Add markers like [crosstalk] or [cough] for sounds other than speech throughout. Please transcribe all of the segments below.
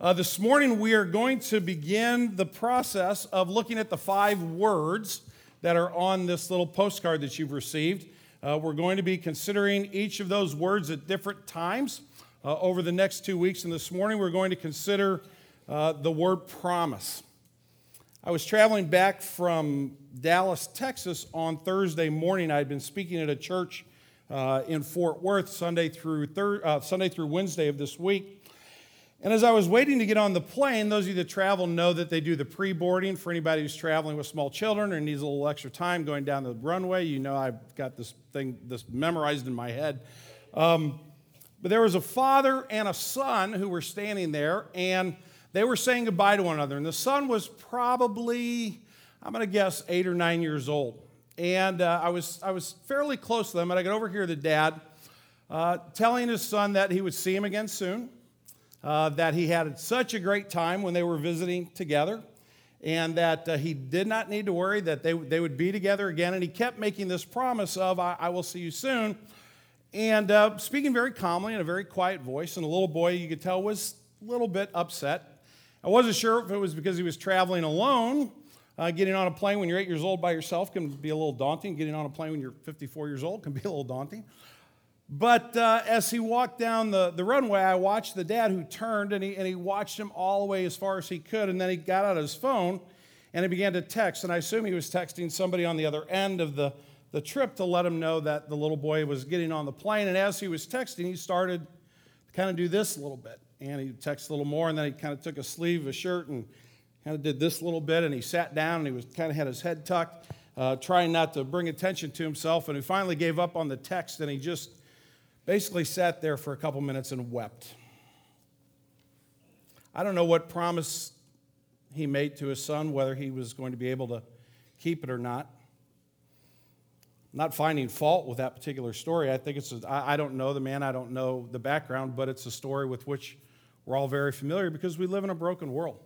Uh, this morning, we are going to begin the process of looking at the five words that are on this little postcard that you've received. Uh, we're going to be considering each of those words at different times uh, over the next two weeks. And this morning, we're going to consider uh, the word promise. I was traveling back from Dallas, Texas on Thursday morning. I had been speaking at a church uh, in Fort Worth Sunday through, thir- uh, Sunday through Wednesday of this week. And as I was waiting to get on the plane, those of you that travel know that they do the pre boarding for anybody who's traveling with small children or needs a little extra time going down the runway. You know, I've got this thing this memorized in my head. Um, but there was a father and a son who were standing there, and they were saying goodbye to one another. And the son was probably, I'm going to guess, eight or nine years old. And uh, I, was, I was fairly close to them, and I could overhear the dad uh, telling his son that he would see him again soon uh, that he had such a great time when they were visiting together and that uh, he did not need to worry that they, they would be together again. And he kept making this promise of, I, I will see you soon. And uh, speaking very calmly in a very quiet voice. And the little boy, you could tell, was a little bit upset. I wasn't sure if it was because he was traveling alone. Uh, getting on a plane when you're eight years old by yourself can be a little daunting. Getting on a plane when you're 54 years old can be a little daunting. But uh, as he walked down the, the runway, I watched the dad who turned and he, and he watched him all the way as far as he could. And then he got out his phone and he began to text. And I assume he was texting somebody on the other end of the, the trip to let him know that the little boy was getting on the plane. And as he was texting, he started to kind of do this a little bit. And he texted a little more, and then he kind of took a sleeve of a shirt and kind of did this little bit. And he sat down and he was kind of had his head tucked, uh, trying not to bring attention to himself. And he finally gave up on the text and he just basically sat there for a couple minutes and wept. I don't know what promise he made to his son, whether he was going to be able to keep it or not. Not finding fault with that particular story. I think it's, I don't know the man, I don't know the background, but it's a story with which we're all very familiar because we live in a broken world.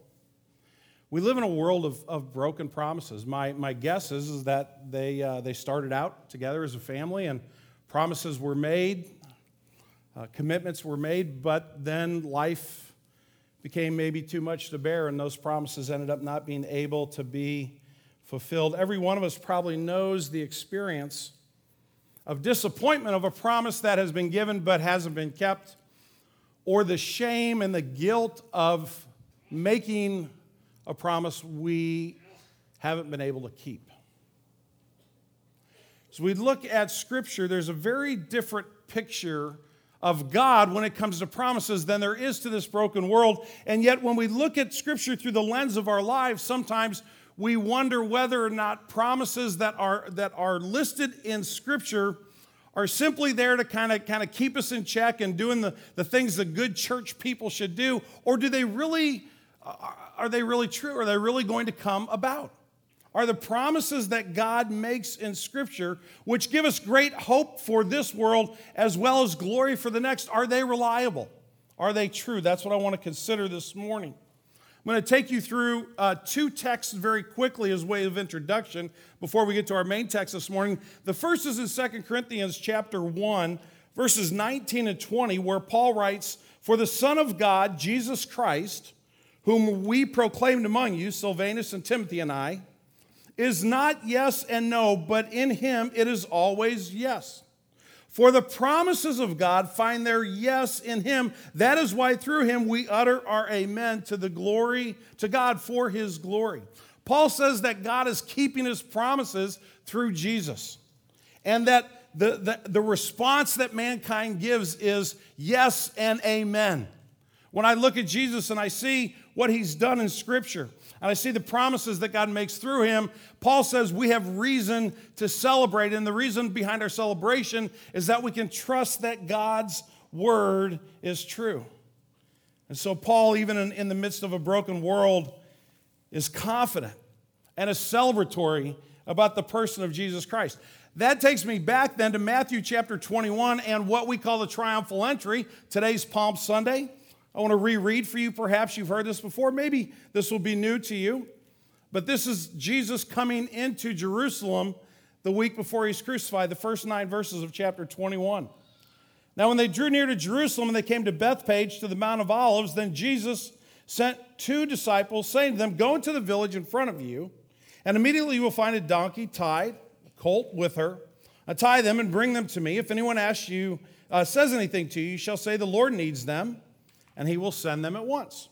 We live in a world of, of broken promises. My, my guess is, is that they, uh, they started out together as a family and promises were made, uh, commitments were made, but then life became maybe too much to bear, and those promises ended up not being able to be fulfilled. Every one of us probably knows the experience of disappointment of a promise that has been given but hasn't been kept, or the shame and the guilt of making a promise we haven't been able to keep. As we look at Scripture, there's a very different picture of God when it comes to promises than there is to this broken world. And yet, when we look at Scripture through the lens of our lives, sometimes we wonder whether or not promises that are, that are listed in Scripture are simply there to kind of kind of keep us in check and doing the, the things the good church people should do or do they really uh, are they really true are they really going to come about are the promises that God makes in Scripture, which give us great hope for this world as well as glory for the next, are they reliable? Are they true? That's what I want to consider this morning. I'm going to take you through uh, two texts very quickly as way of introduction before we get to our main text this morning. The first is in 2 Corinthians chapter 1, verses 19 and 20, where Paul writes, For the Son of God, Jesus Christ, whom we proclaimed among you, Silvanus and Timothy and I, is not yes and no, but in him it is always yes. For the promises of God find their yes in him. That is why through him we utter our amen to the glory, to God for his glory. Paul says that God is keeping his promises through Jesus. And that the, the, the response that mankind gives is yes and amen. When I look at Jesus and I see what he's done in Scripture, and I see the promises that God makes through him, Paul says we have reason to celebrate. And the reason behind our celebration is that we can trust that God's word is true. And so, Paul, even in, in the midst of a broken world, is confident and is celebratory about the person of Jesus Christ. That takes me back then to Matthew chapter 21 and what we call the triumphal entry. Today's Palm Sunday. I want to reread for you. Perhaps you've heard this before. Maybe this will be new to you. But this is Jesus coming into Jerusalem the week before he's crucified, the first nine verses of chapter 21. Now, when they drew near to Jerusalem and they came to Bethphage to the Mount of Olives, then Jesus sent two disciples, saying to them, Go into the village in front of you, and immediately you will find a donkey tied, a colt with her. Tie them and bring them to me. If anyone asks you, uh, says anything to you, you shall say, The Lord needs them, and he will send them at once.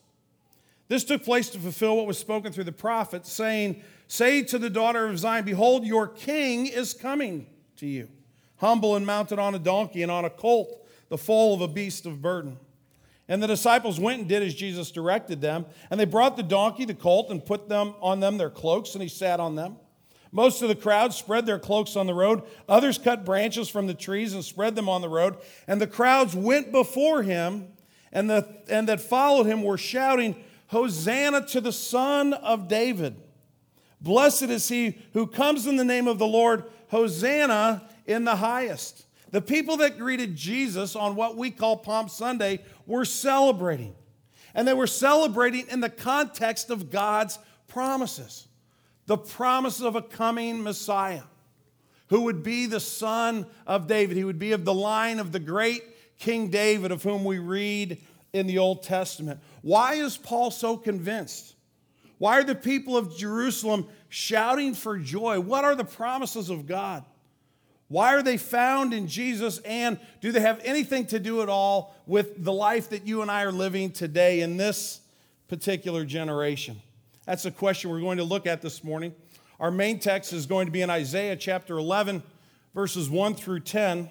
This took place to fulfill what was spoken through the prophet, saying, Say to the daughter of Zion, Behold, your king is coming to you, humble and mounted on a donkey and on a colt, the foal of a beast of burden. And the disciples went and did as Jesus directed them. And they brought the donkey, the colt, and put them on them their cloaks, and he sat on them. Most of the crowd spread their cloaks on the road. Others cut branches from the trees and spread them on the road. And the crowds went before him, and, the, and that followed him were shouting, Hosanna to the Son of David. Blessed is he who comes in the name of the Lord. Hosanna in the highest. The people that greeted Jesus on what we call Palm Sunday were celebrating. And they were celebrating in the context of God's promises the promise of a coming Messiah who would be the son of David. He would be of the line of the great King David, of whom we read in the Old Testament. Why is Paul so convinced? Why are the people of Jerusalem shouting for joy? What are the promises of God? Why are they found in Jesus? And do they have anything to do at all with the life that you and I are living today in this particular generation? That's a question we're going to look at this morning. Our main text is going to be in Isaiah chapter 11, verses 1 through 10.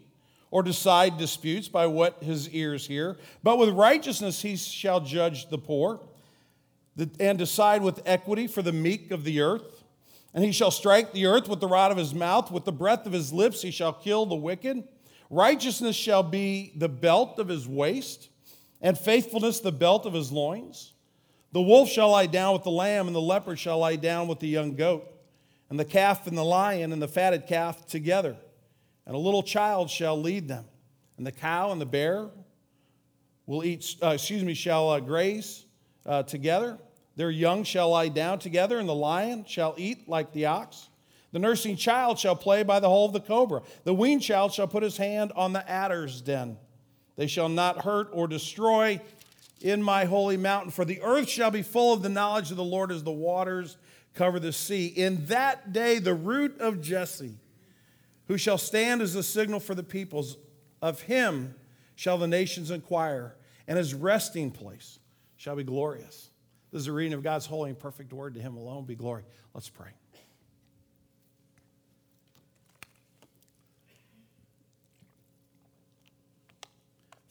or decide disputes by what his ears hear, but with righteousness he shall judge the poor and decide with equity for the meek of the earth. And he shall strike the earth with the rod of his mouth, with the breath of his lips he shall kill the wicked. Righteousness shall be the belt of his waist, and faithfulness the belt of his loins. The wolf shall lie down with the lamb, and the leopard shall lie down with the young goat, and the calf and the lion and the fatted calf together. And a little child shall lead them. And the cow and the bear will eat, uh, excuse me, shall uh, graze uh, together. Their young shall lie down together, and the lion shall eat like the ox. The nursing child shall play by the hole of the cobra. The weaned child shall put his hand on the adder's den. They shall not hurt or destroy in my holy mountain, for the earth shall be full of the knowledge of the Lord as the waters cover the sea. In that day, the root of Jesse, who shall stand as a signal for the peoples, of him shall the nations inquire, and his resting place shall be glorious. This is a reading of God's holy and perfect word. To him alone be glory. Let's pray.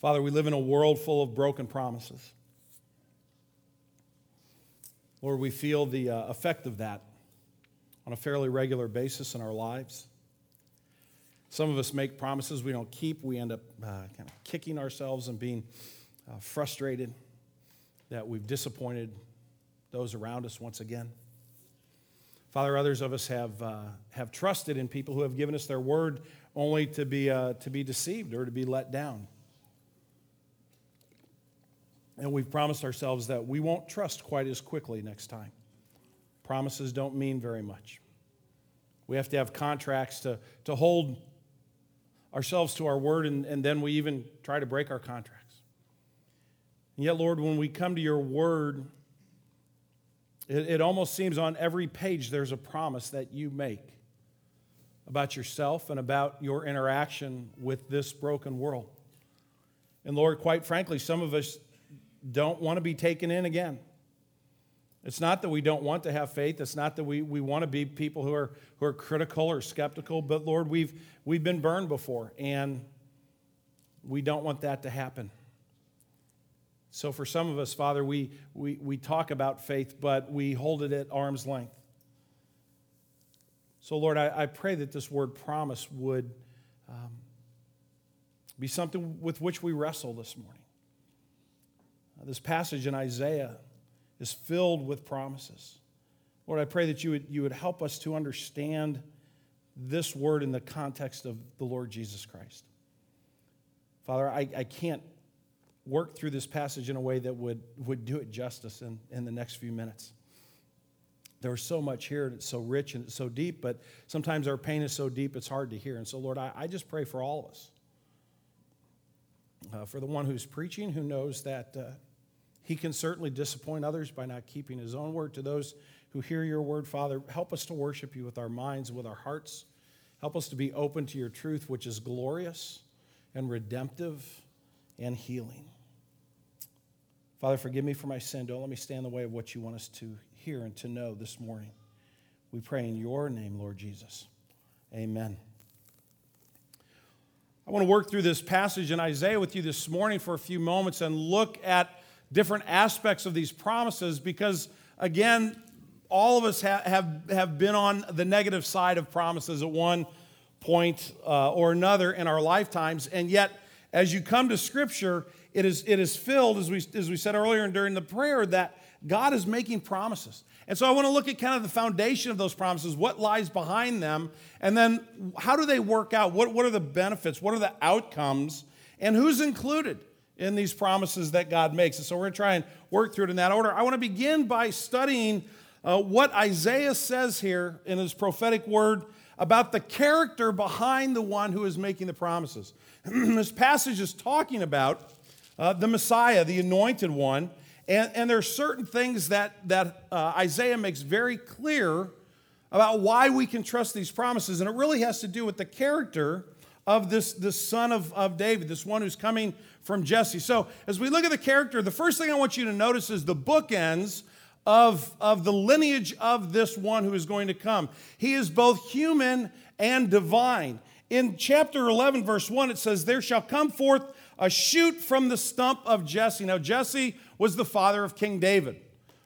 Father, we live in a world full of broken promises. Lord, we feel the uh, effect of that on a fairly regular basis in our lives. Some of us make promises we don't keep. We end up uh, kind of kicking ourselves and being uh, frustrated that we've disappointed those around us once again. Father, others of us have, uh, have trusted in people who have given us their word only to be, uh, to be deceived or to be let down. And we've promised ourselves that we won't trust quite as quickly next time. Promises don't mean very much. We have to have contracts to, to hold ourselves to our word, and, and then we even try to break our contracts. And yet, Lord, when we come to your word, it, it almost seems on every page there's a promise that you make about yourself and about your interaction with this broken world. And Lord, quite frankly, some of us don't want to be taken in again. It's not that we don't want to have faith. It's not that we, we want to be people who are, who are critical or skeptical. But Lord, we've, we've been burned before, and we don't want that to happen. So, for some of us, Father, we, we, we talk about faith, but we hold it at arm's length. So, Lord, I, I pray that this word promise would um, be something with which we wrestle this morning. Uh, this passage in Isaiah is filled with promises. Lord, I pray that you would, you would help us to understand this word in the context of the Lord Jesus Christ. Father, I, I can't work through this passage in a way that would, would do it justice in, in the next few minutes. There's so much here, and it's so rich and it's so deep, but sometimes our pain is so deep it's hard to hear. And so, Lord, I, I just pray for all of us. Uh, for the one who's preaching, who knows that uh, he can certainly disappoint others by not keeping his own word. To those who hear your word, Father, help us to worship you with our minds, with our hearts. Help us to be open to your truth, which is glorious and redemptive and healing. Father, forgive me for my sin. Don't let me stand in the way of what you want us to hear and to know this morning. We pray in your name, Lord Jesus. Amen. I want to work through this passage in Isaiah with you this morning for a few moments and look at different aspects of these promises because, again, all of us have, have, have been on the negative side of promises at one point uh, or another in our lifetimes. And yet, as you come to Scripture, it is, it is filled, as we, as we said earlier and during the prayer, that God is making promises. And so I want to look at kind of the foundation of those promises, what lies behind them, and then how do they work out? What, what are the benefits? What are the outcomes? And who's included in these promises that God makes? And so we're going to try and work through it in that order. I want to begin by studying uh, what Isaiah says here in his prophetic word about the character behind the one who is making the promises. [clears throat] this passage is talking about uh, the Messiah, the anointed one. And, and there are certain things that, that uh, Isaiah makes very clear about why we can trust these promises. And it really has to do with the character of this, this son of, of David, this one who's coming from Jesse. So, as we look at the character, the first thing I want you to notice is the bookends of, of the lineage of this one who is going to come. He is both human and divine. In chapter 11, verse 1, it says, There shall come forth a shoot from the stump of Jesse. Now, Jesse was the father of King David.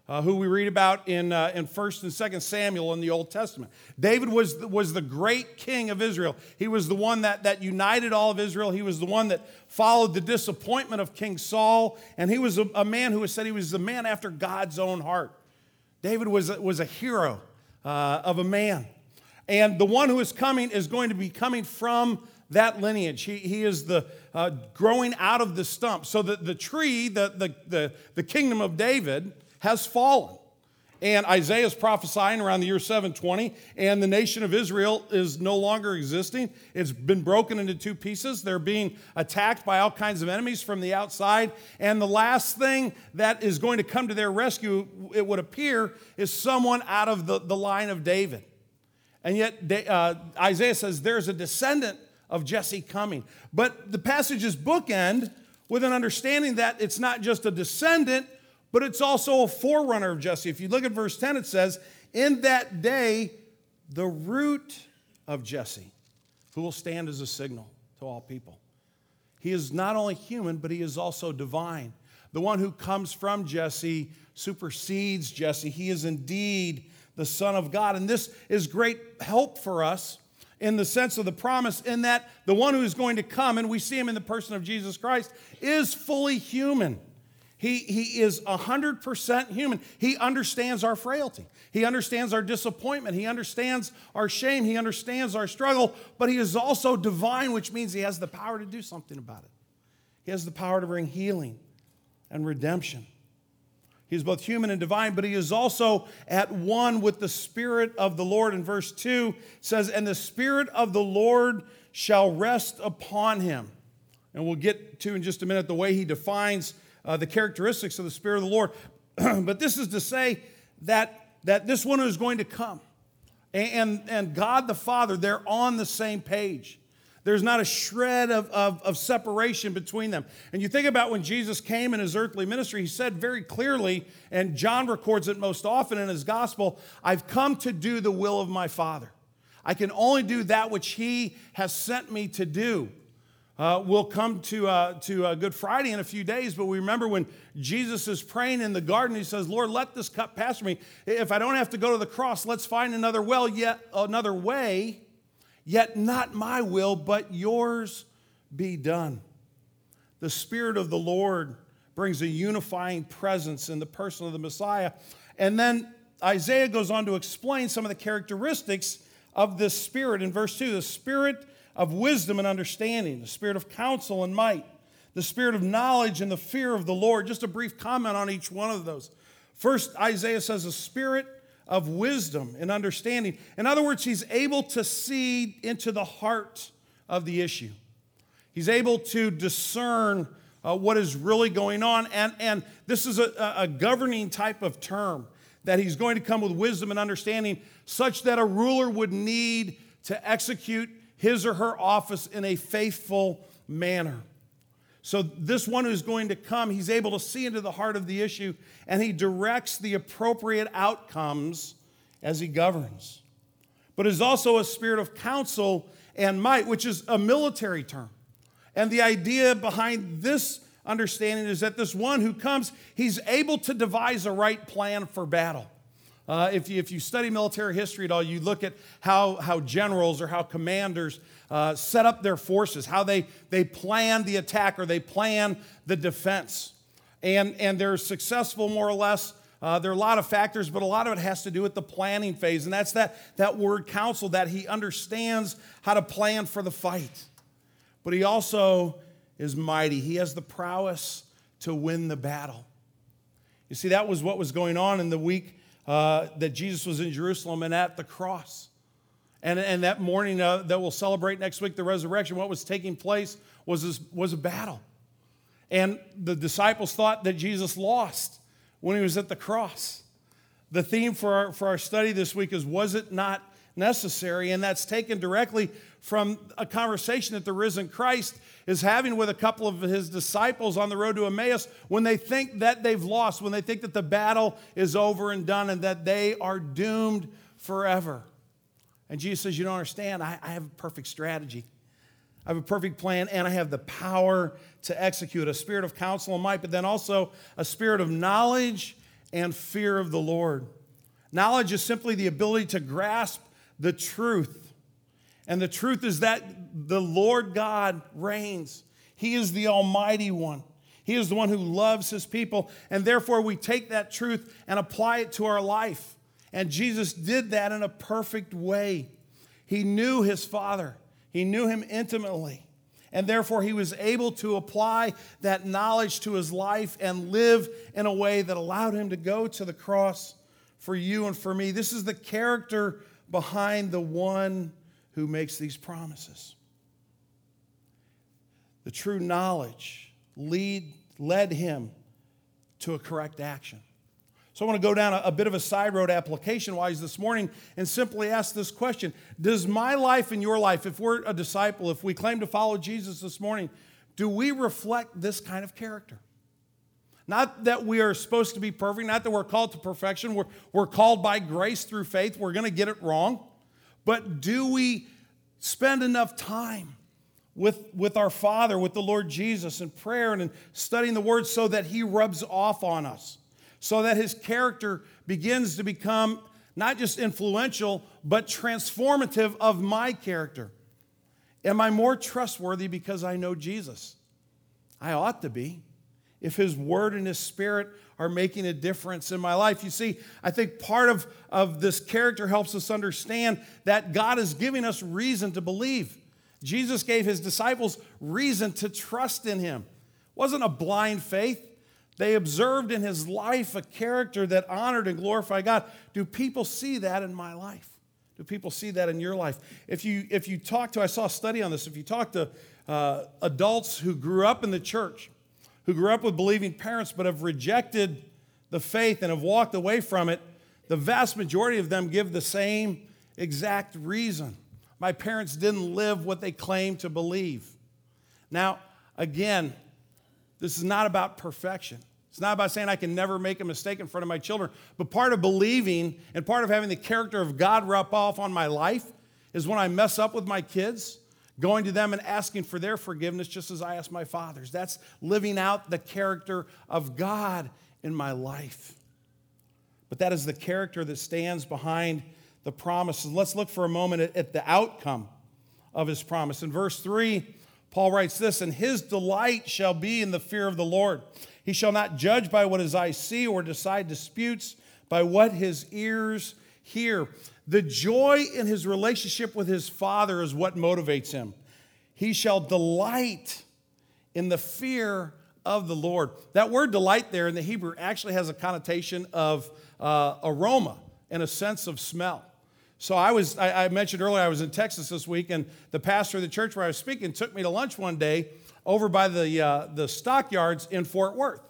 Uh, who we read about in, uh, in 1st and 2nd Samuel in the Old Testament. David was the, was the great king of Israel. He was the one that, that united all of Israel. He was the one that followed the disappointment of King Saul. And he was a, a man who was said he was the man after God's own heart. David was was a hero uh, of a man. And the one who is coming is going to be coming from that lineage. He, he is the uh, growing out of the stump. So the, the tree, the, the, the, the kingdom of David, has fallen. And Isaiah is prophesying around the year 720, and the nation of Israel is no longer existing. It's been broken into two pieces. They're being attacked by all kinds of enemies from the outside. And the last thing that is going to come to their rescue, it would appear, is someone out of the, the line of David. And yet, uh, Isaiah says there's a descendant of Jesse coming. But the passages bookend with an understanding that it's not just a descendant, but it's also a forerunner of Jesse. If you look at verse 10, it says, In that day, the root of Jesse, who will stand as a signal to all people. He is not only human, but he is also divine. The one who comes from Jesse supersedes Jesse. He is indeed the Son of God. And this is great help for us in the sense of the promise, in that the one who is going to come, and we see him in the person of Jesus Christ, is fully human. He, he is 100% human. He understands our frailty. He understands our disappointment. He understands our shame. He understands our struggle. But he is also divine, which means he has the power to do something about it. He has the power to bring healing and redemption. He's both human and divine, but he is also at one with the Spirit of the Lord. In verse 2 says, And the Spirit of the Lord shall rest upon him. And we'll get to in just a minute the way he defines uh, the characteristics of the Spirit of the Lord. [clears throat] but this is to say that, that this one is going to come. And, and God the Father, they're on the same page. There's not a shred of, of, of, separation between them. And you think about when Jesus came in his earthly ministry, he said very clearly, and John records it most often in his gospel I've come to do the will of my Father. I can only do that which he has sent me to do. Uh, we'll come to, uh, to uh, Good Friday in a few days, but we remember when Jesus is praying in the garden, he says, Lord, let this cup pass from me. If I don't have to go to the cross, let's find another well, yet another way Yet not my will, but yours be done. The Spirit of the Lord brings a unifying presence in the person of the Messiah. And then Isaiah goes on to explain some of the characteristics of this spirit in verse 2 the spirit of wisdom and understanding, the spirit of counsel and might, the spirit of knowledge and the fear of the Lord. Just a brief comment on each one of those. First, Isaiah says a spirit of wisdom and understanding. In other words, he's able to see into the heart of the issue. He's able to discern uh, what is really going on. And, and this is a, a governing type of term that he's going to come with wisdom and understanding, such that a ruler would need to execute his or her office in a faithful manner. So, this one who's going to come, he's able to see into the heart of the issue and he directs the appropriate outcomes as he governs. But is also a spirit of counsel and might, which is a military term. And the idea behind this understanding is that this one who comes, he's able to devise a right plan for battle. Uh, if, you, if you study military history at all, you look at how, how generals or how commanders uh, set up their forces, how they, they plan the attack or they plan the defense. And, and they're successful more or less. Uh, there are a lot of factors, but a lot of it has to do with the planning phase. And that's that, that word counsel, that he understands how to plan for the fight. But he also is mighty, he has the prowess to win the battle. You see, that was what was going on in the week uh, that Jesus was in Jerusalem and at the cross. And, and that morning uh, that we'll celebrate next week, the resurrection, what was taking place was, this, was a battle. And the disciples thought that Jesus lost when he was at the cross. The theme for our, for our study this week is Was it not necessary? And that's taken directly from a conversation that the risen Christ is having with a couple of his disciples on the road to Emmaus when they think that they've lost, when they think that the battle is over and done and that they are doomed forever. And Jesus says, You don't understand. I, I have a perfect strategy. I have a perfect plan, and I have the power to execute a spirit of counsel and might, but then also a spirit of knowledge and fear of the Lord. Knowledge is simply the ability to grasp the truth and the truth is that the Lord God reigns. He is the Almighty One. He is the one who loves His people. And therefore, we take that truth and apply it to our life. And Jesus did that in a perfect way. He knew His Father, He knew Him intimately. And therefore, He was able to apply that knowledge to His life and live in a way that allowed Him to go to the cross for you and for me. This is the character behind the one who makes these promises. The true knowledge lead, led him to a correct action. So I want to go down a, a bit of a side road application wise this morning and simply ask this question Does my life and your life, if we're a disciple, if we claim to follow Jesus this morning, do we reflect this kind of character? Not that we are supposed to be perfect, not that we're called to perfection. We're, we're called by grace through faith. We're going to get it wrong. But do we spend enough time with, with our Father, with the Lord Jesus, in prayer and in studying the Word so that He rubs off on us, so that His character begins to become not just influential, but transformative of my character? Am I more trustworthy because I know Jesus? I ought to be. If His Word and His Spirit are making a difference in my life. You see, I think part of, of this character helps us understand that God is giving us reason to believe. Jesus gave his disciples reason to trust in him. It wasn't a blind faith. They observed in his life a character that honored and glorified God. Do people see that in my life? Do people see that in your life? If you if you talk to, I saw a study on this. If you talk to uh, adults who grew up in the church, who grew up with believing parents but have rejected the faith and have walked away from it, the vast majority of them give the same exact reason. My parents didn't live what they claimed to believe. Now, again, this is not about perfection. It's not about saying I can never make a mistake in front of my children. But part of believing and part of having the character of God rub off on my life is when I mess up with my kids going to them and asking for their forgiveness just as I ask my father's. That's living out the character of God in my life. But that is the character that stands behind the promises. Let's look for a moment at, the outcome of his promise. In verse 3, Paul writes this And his delight shall be in the fear of the Lord. He shall not judge by what his eyes see or decide disputes by what his ears hear. The joy in his relationship with his father is what motivates him. He shall delight in the fear of the Lord. That word delight there in the Hebrew actually has a connotation of uh, aroma and a sense of smell. So I was, I, I, mentioned earlier, I was in Texas this week, and the pastor of the church where I was speaking took me to lunch one day over by the, uh, the stockyards in Fort Worth.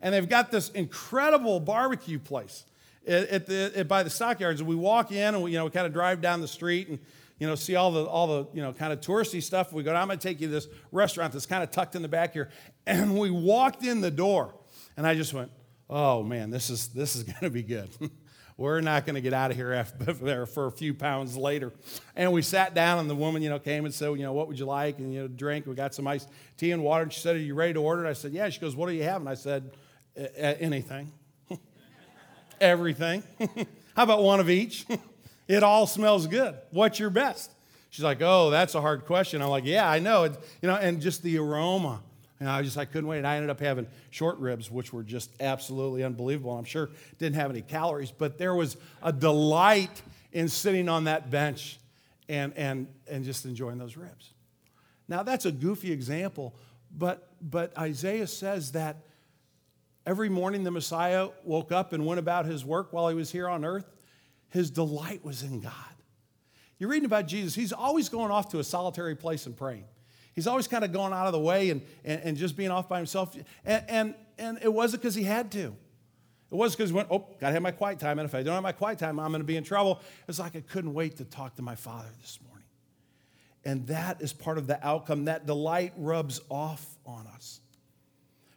And they've got this incredible barbecue place at the, at, by the stockyards. And we walk in and we, you know, we kind of drive down the street and, you know, see all the, all the, you know, kind of touristy stuff. We go, I'm going to take you to this restaurant that's kind of tucked in the back here. [laughs] And we walked in the door and I just went, oh man, this is, this is going to be good. [laughs] We're not going to get out of here after, [laughs] for a few pounds later. And we sat down, and the woman, you know, came and said, you know, what would you like? And, you know, drink. We got some iced tea and water. And she said, are you ready to order? And I said, yeah. She goes, what do you have? And I said, anything. [laughs] Everything. [laughs] How about one of each? it all smells good. What's your best? She's like, oh, that's a hard question. I'm like, yeah, I know. It, you know, and just the aroma and I just I couldn't wait. And I ended up having short ribs, which were just absolutely unbelievable. I'm sure didn't have any calories, but there was a delight in sitting on that bench and and and just enjoying those ribs. Now that's a goofy example, but but Isaiah says that every morning the Messiah woke up and went about his work while he was here on earth. His delight was in God. You're reading about Jesus, he's always going off to a solitary place and praying. He's always kind of going out of the way and, and, and just being off by himself. And, and, and it wasn't because he had to. It was because he went, oh, got to have my quiet time. And if I don't have my quiet time, I'm going to be in trouble. It's like I couldn't wait to talk to my father this morning. And that is part of the outcome. That delight rubs off on us.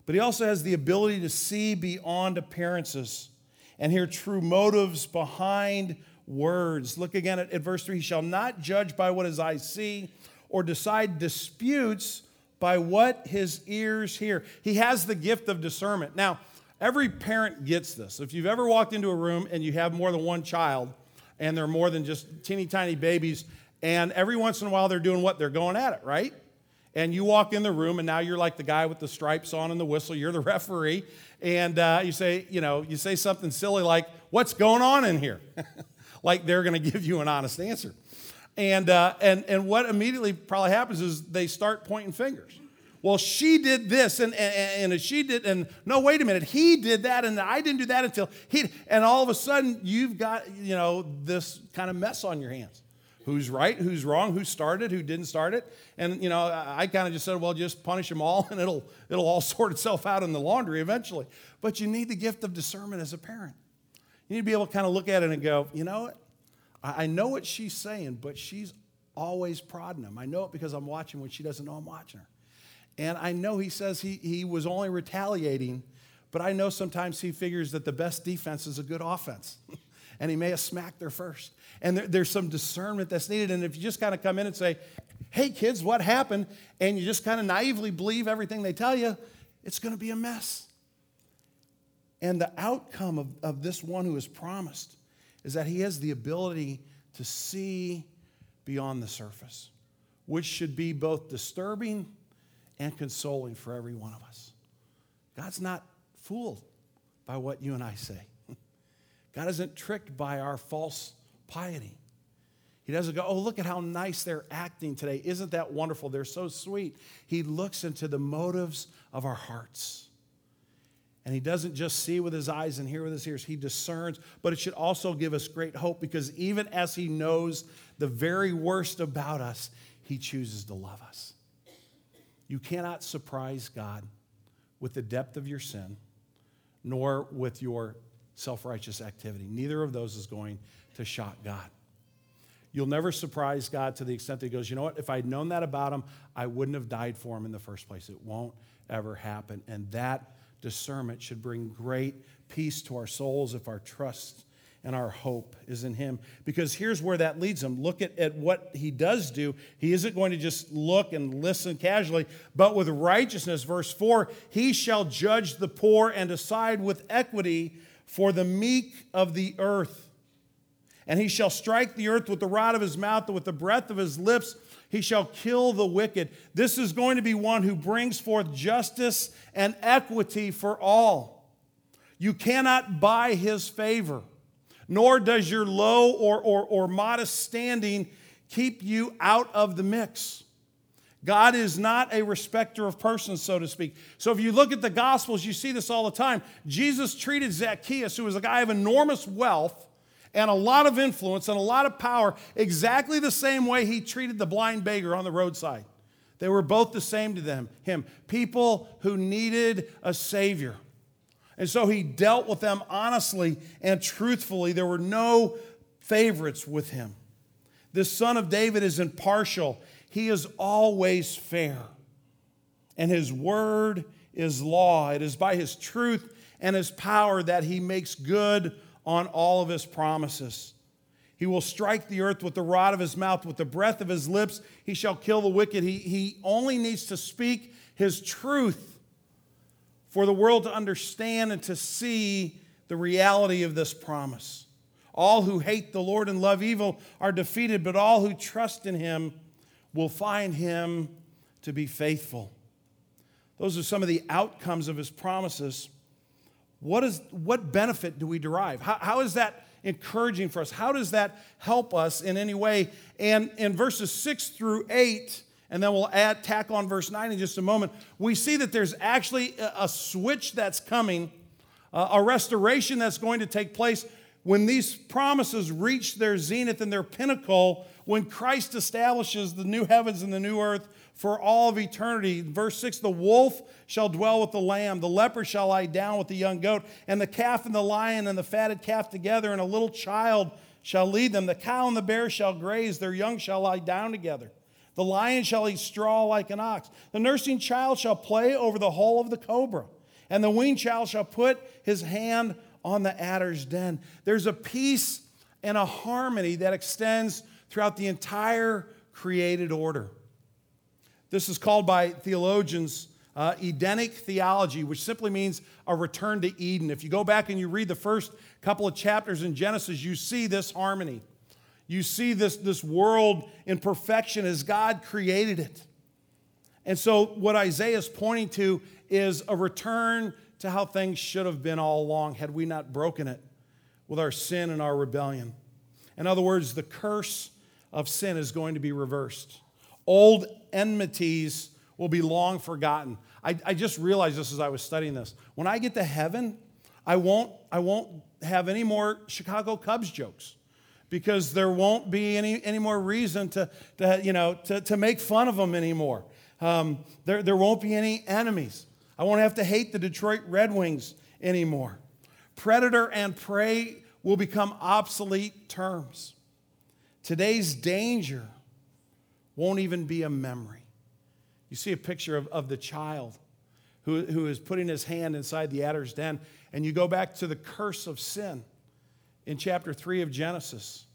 But he also has the ability to see beyond appearances and hear true motives behind words. Look again at, at verse 3 He shall not judge by what his eyes see or decide disputes by what his ears hear. He has the gift of discernment. Now, every parent gets this. If you've ever walked into a room and you have more than one child, and they're more than just teeny tiny babies, and every once in a while they're doing what? They're going at it, right? And you walk in the room, and now you're like the guy with the stripes on and the whistle. You're the [laughs] referee, and uh, you say, you know, you say something silly like, "What's going on in here?" [laughs] like they're going [laughs] to give you an honest answer. And, uh, and, and what immediately probably happens is they start pointing fingers. Well, she did this, and, and, and she did, and no, wait a minute, he did that, and I didn't do that until he, and all of a sudden you've got, you know, this kind of mess on your hands. Who's right, who's wrong, who started, who didn't start it. And, you know, I kind of just said, well, just punish them all, [laughs] and it'll, it'll all [laughs] sort itself out in the laundry eventually. But you need the gift of discernment as a parent. You need to be able to kind of look at it and go, you know what? I know what she's saying, but she's always prodding him. I know it because I'm watching when she doesn't know I'm watching her. And I know he says he, he was only retaliating, but I know sometimes he figures that the best defense is a good offense. [laughs] and he may have smacked her first. And there, there's some discernment that's needed. And if you just kind of come in and say, hey, kids, what happened? And you just kind of naively believe everything they tell you, it's going to be a mess. And the outcome of, of this one who is promised is that he has the ability to see beyond the surface, which should be both disturbing and consoling for every one of us. God's not fooled by what you and I say. [laughs] God isn't tricked by our false piety. He doesn't go, oh, look at how nice they're acting today. Isn't that wonderful? They're so sweet. He looks into the motives of our hearts. And he doesn't just see with his eyes and hear with his ears, he discerns. But it should also give us great hope because even as he knows the very worst about us, he chooses to love us. You cannot surprise God with the depth of your sin, nor with your self righteous activity. Neither of those is going to shock God. You'll never surprise God to the extent that He goes, you know what? If I'd known that about Him, I wouldn't have died for Him in the first place. It won't ever happen. And that discernment should bring great peace to our souls if our trust and our hope is in him. Because here's where that leads him. Look at, at what he does do. He isn't going to just look and listen casually, but with righteousness. Verse 4 He shall judge the poor and decide with equity for the meek of the earth. And he shall strike the earth with the rod of his mouth and with the breath of his lips he shall kill the wicked. This is going to be one who brings forth justice and equity for all. You cannot buy his favor, nor does your low or, or, or modest standing keep you out of the mix. God is not a respecter of persons, so to speak. So if you look at the Gospels, you see this all the time. Jesus treated Zacchaeus, who was a guy of enormous wealth and a lot of influence and a lot of power, exactly the same way he treated the blind beggar on the roadside. They were both the same to them, him, people who needed a Savior. And so he dealt with them honestly and truthfully. There were no favorites with him. This son of David is impartial he is always fair. And his word is law. It is by his truth and his power that he makes good on all of his promises. He will strike the earth with the rod of his mouth, with the breath of his lips. He shall kill the wicked. He, he only needs to speak his truth for the world to understand and to see the reality of this promise. All who hate the Lord and love evil are defeated, but all who trust in him will find him to be faithful. Those are some of the outcomes of his promises. What, is, what benefit do we derive? How, how is that encouraging for us? How does that help us in any way? And in verses 6 through 8, and then we'll add tack on verse 9 in just a moment, we see that there's actually a switch that's coming, uh, a restoration that's going to take place when these promises reach their zenith and their pinnacle when Christ establishes the new heavens and the new earth for all of eternity. Verse 6 The wolf shall dwell with the lamb, the leopard shall lie down with the young goat, and the calf and the lion and the fatted calf together, and a little child shall lead them. The cow and the bear shall graze, their young shall lie down together. The lion shall eat straw like an ox. The nursing child shall play over the hole of the cobra, and the weaned child shall put his hand on the adder's den. There's a peace and a harmony that extends throughout the entire created order. This is called by theologians uh, Edenic theology, which simply means a return to Eden. If you go back and you read the first couple of chapters in Genesis, you see this harmony. You see this, this world in perfection as God created it. And so, what Isaiah is pointing to is a return to how things should have been all along had we not broken it with our sin and our rebellion. In other words, the curse of sin is going to be reversed. Old enmities will be long forgotten. I, I just realized this as I was studying this. When I get to heaven, I won't, I won't have any more Chicago Cubs jokes because there won't be any, any more reason to, to, you know, to, to make fun of them anymore. Um, there, there won't be any enemies. I won't have to hate the Detroit Red Wings anymore. Predator and prey will become obsolete terms. Today's danger won't even be a memory. You see a picture of, of the child who, who is putting his hand inside the adder's den, and you go back to the curse of sin in chapter 3 of Genesis.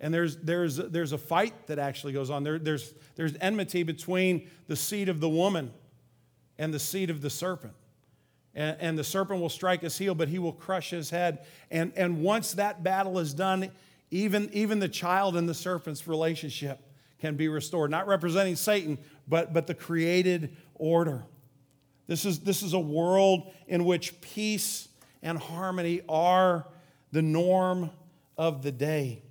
And there's, there's, there's a fight that actually goes on. There, there's, there's enmity between the seed of the woman and the seed of the serpent. And, and the serpent will strike his heel, but he will crush his head. And, and once that battle is done, even, even the child and the serpent's relationship can be restored. Not representing Satan, but, but the created order. This is, this is a world in which peace and harmony are the norm of the day.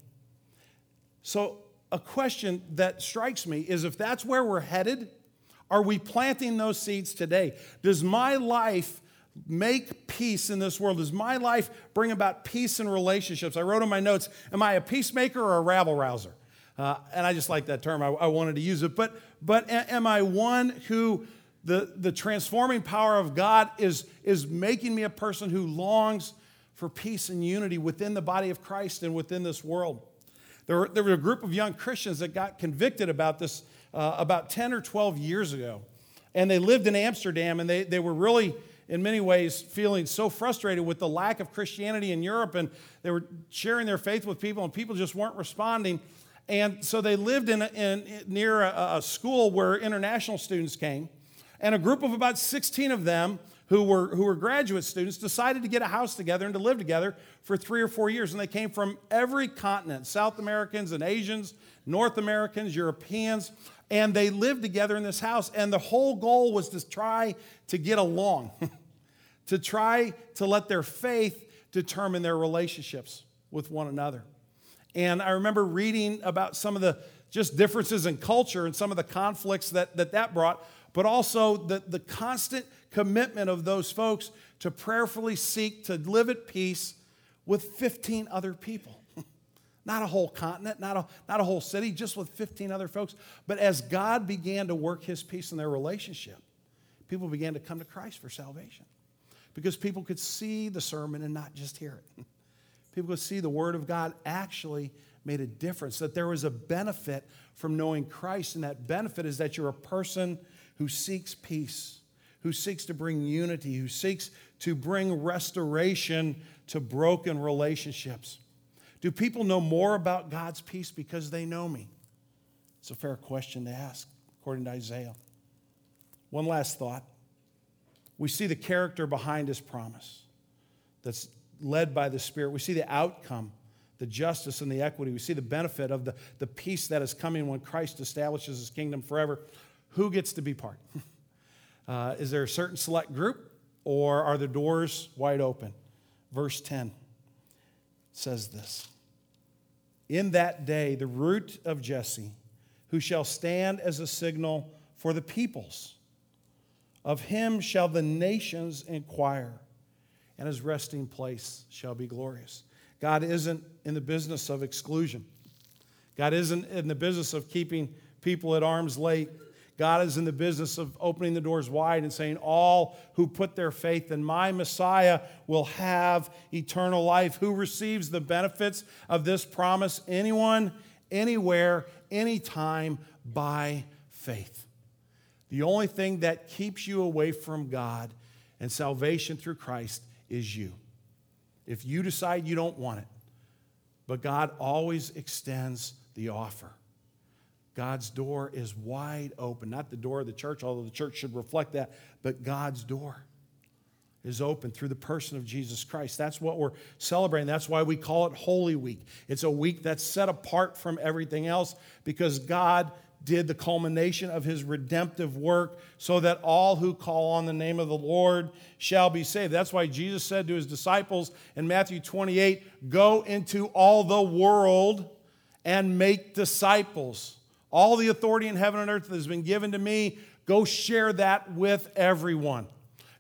So, a question that strikes me is if that's where we're headed, are we planting those seeds today? Does my life make peace in this world? Does my life bring about peace in relationships? I wrote in my notes, am I a peacemaker or a rabble rouser? Uh, and I just like that term. I, I, wanted to use it. But, but am I one who the, the transforming power of God is, is making me a person who longs for peace and unity within the body of Christ and within this world? There were, there were a group of young Christians that got convicted about this uh, about 10 or 12 years ago. And they lived in Amsterdam and they, they were really in many ways feeling so frustrated with the lack of Christianity in Europe, and they were sharing their faith with people, and people just weren't responding. And so they lived in, a, in near a, a school where international students came, and a group of about 16 of them who were, who were graduate students decided to get a house together and to live together for three or four years. And they came from every continent South Americans and Asians, North Americans, Europeans and they lived together in this house. And the whole goal was to try to get along. [laughs] to try to let their faith determine their relationships with one another. And I remember reading about some of the just differences in culture and some of the conflicts that that, that brought, but also the, the constant commitment of those folks to prayerfully seek to live at peace with 15 other people. [laughs] not a whole continent, not a, not a whole city, just with 15 other folks. But as God began to work his peace in their relationship, people began to come to Christ for salvation because people could see the sermon and not just hear it. [laughs] People could see the Word of God actually made a difference, that there was a benefit from knowing Christ, and that benefit is that you're a person who seeks peace, who seeks to bring unity, who seeks to bring restoration to broken relationships. Do people know more about God's peace because they know me? It's a fair question to ask, according to Isaiah. One last thought. We see the character behind his promise that's led by the Spirit. We see the outcome, the justice and the equity. We see the benefit of the, the peace that is coming when Christ establishes his kingdom forever. Who gets to be part? [laughs] Uh, is there a certain select group, or are the doors wide open? Verse 10 says this In that day, the root of Jesse, who shall stand as a signal for the peoples, of him shall the nations inquire, and his resting place shall be glorious. God isn't in the business of exclusion. God isn't in the business of keeping people at arm's length. God is in the business of opening the doors wide and saying, All who put their faith in my Messiah will have eternal life. Who receives the benefits of this promise? Anyone, anywhere, anytime by faith. The only thing that keeps you away from God and salvation through Christ is you. If you decide you don't want it, but God always extends the offer. God's door is wide open. Not the door of the church, although the church should reflect that, but God's door is open through the person of Jesus Christ. That's what we're celebrating. That's why we call it Holy Week. It's a week that's set apart from everything else because God did the culmination of his redemptive work so that all who call on the name of the Lord shall be saved. That's why Jesus said to his disciples in Matthew 28 Go into all the world and make disciples. All the authority in heaven and earth that has been given to me, go share that with everyone.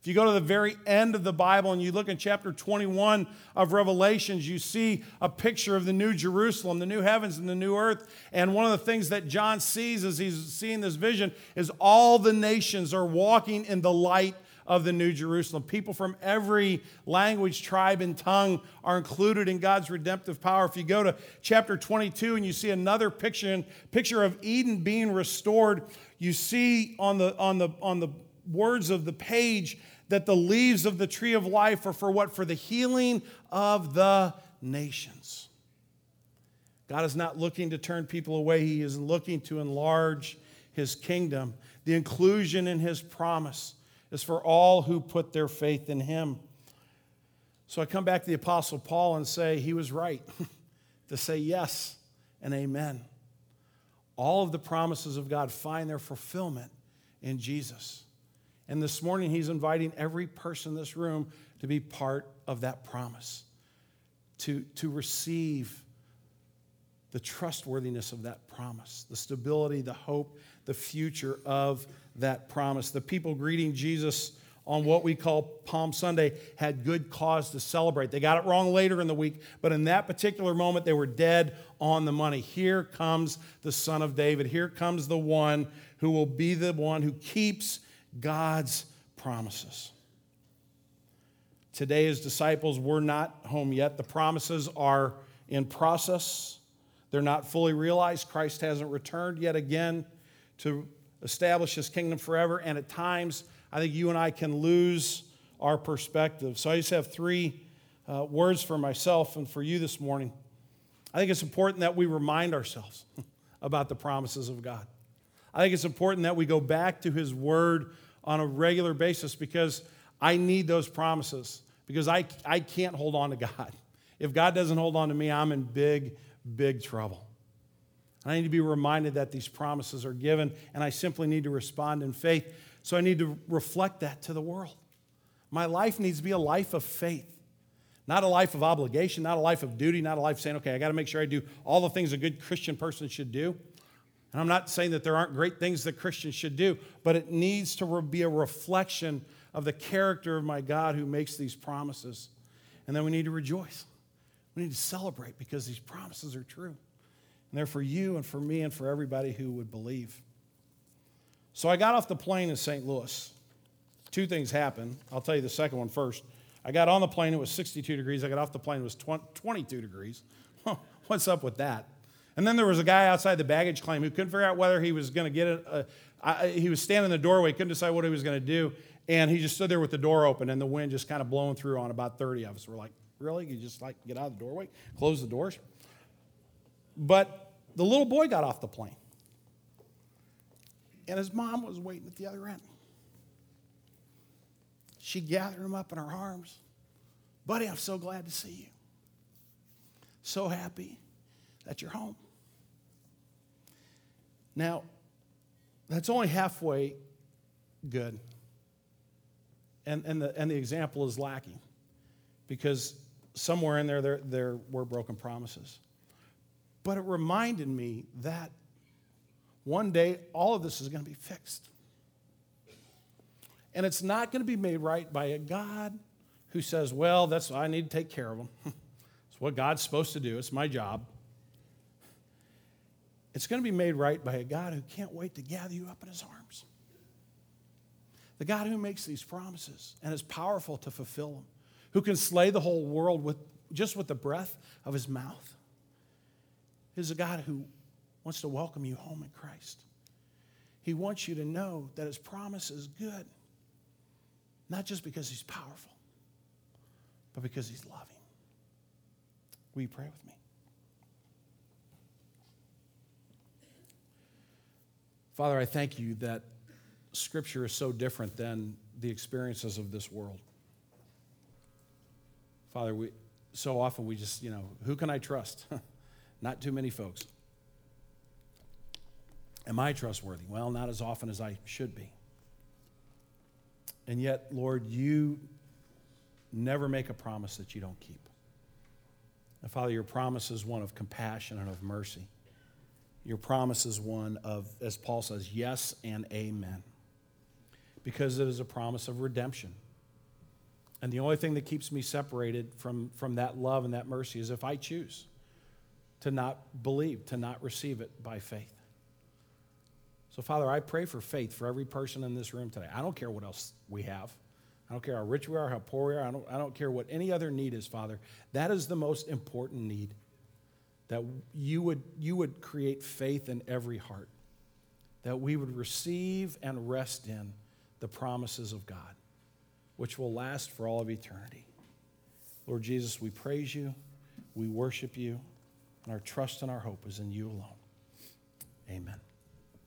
If you go to the very end of the Bible and you look in chapter 21 of Revelations, you see a picture of the new Jerusalem, the new heavens and the new earth. And one of the things that John sees as he's seeing this vision is all the nations are walking in the light of the New Jerusalem. People from every language, tribe, and tongue are included in God's redemptive power. If you go to chapter 22 and you see another picture, picture of Eden being restored, you see on the, on the, on the words of the page that the leaves of the tree of life are for what? For the healing of the nations. God is not looking to turn people away, He is looking to enlarge His kingdom. The inclusion in His promise is for all who put their faith in Him. So I come back to the Apostle Paul and say he was right [laughs] to say yes and amen. All of the promises of God find their fulfillment in Jesus. And this morning, he's inviting every person in this room to be part of that promise, to, to receive the trustworthiness of that promise, the stability, the hope, the future of that promise. The people greeting Jesus on what we call Palm Sunday had good cause to celebrate. They got it wrong later in the week, but in that particular moment, they were dead on the money. Here comes the Son of David. Here comes the one who will be the one who keeps God's promises. Today, as disciples, we're not home yet. The promises are in process, they're not fully realized. Christ hasn't returned yet again to establish his kingdom forever. And at times, I think you and I can lose our perspective. So I just have three uh, words for myself and for you this morning. I think it's important that we remind ourselves [laughs] about the promises of God. I think it's important that we go back to His Word on a regular basis because I need those promises because I, I can't hold on to God. If God doesn't hold on to me, I'm in big, big trouble. I need to be reminded that these promises are given, and I simply need to respond in faith. So I need to reflect that to the world. My life needs to be a life of faith, not a life of obligation, not a life of duty, not a life saying, okay, I got to make sure I do all the things a good Christian person should do. And I'm not saying that there aren't great things that Christians should do, but it needs to be a reflection of the character of my God who makes these promises. And then we need to rejoice. We need to celebrate because these promises are true. And they're for you and for me and for everybody who would believe. So I got off the plane in St. Louis. Two things happened. I'll tell you the second one first. I got on the plane, it was 62 degrees. I got off the plane, it was 22 degrees. [laughs] What's up with that? And then there was a guy outside the baggage claim who couldn't figure out whether he was going to get it. He was standing in the doorway, couldn't decide what he was going to do. And he just stood there with the door open and the wind just kind of blowing through on about 30 of us. We're like, really? You just like get out of the doorway, close the doors? But the little boy got off the plane. And his mom was waiting at the other end. She gathered him up in her arms. Buddy, I'm so glad to see you. So happy that you're home. Now, that's only halfway good. And, and, the, and the example is lacking because somewhere in there, there, there were broken promises. But it reminded me that one day all of this is going to be fixed. And it's not going to be made right by a God who says, Well, that's I need to take care of them. [laughs] it's what God's supposed to do, it's my job. It's going to be made right by a God who can't wait to gather you up in his arms. The God who makes these promises and is powerful to fulfill them, who can slay the whole world with just with the breath of his mouth, is a God who wants to welcome you home in Christ. He wants you to know that his promise is good, not just because he's powerful, but because he's loving. Will you pray with me? Father, I thank you that Scripture is so different than the experiences of this world. Father, we, so often we just, you know, who can I trust? [laughs] Not too many folks. Am I trustworthy? Well, not as often as I should be. And yet, Lord, you never make a promise that you don't keep. And Father, your promise is one of compassion and of mercy. Your promise is one of, as Paul says, yes and amen. Because it is a promise of redemption. And the only thing that keeps me separated from, from that love and that mercy is if I choose to not believe, to not receive it by faith. So, Father, I pray for faith for every person in this room today. I don't care what else we have. I don't care how rich we are, how poor we are. I don't, I don't care what any other need is, Father. That is the most important need that you would, you would create faith in every heart, that we would receive and rest in the promises of God, which will last for all of eternity. Lord Jesus, we praise you, we worship you, and our trust and our hope is in you alone. Amen.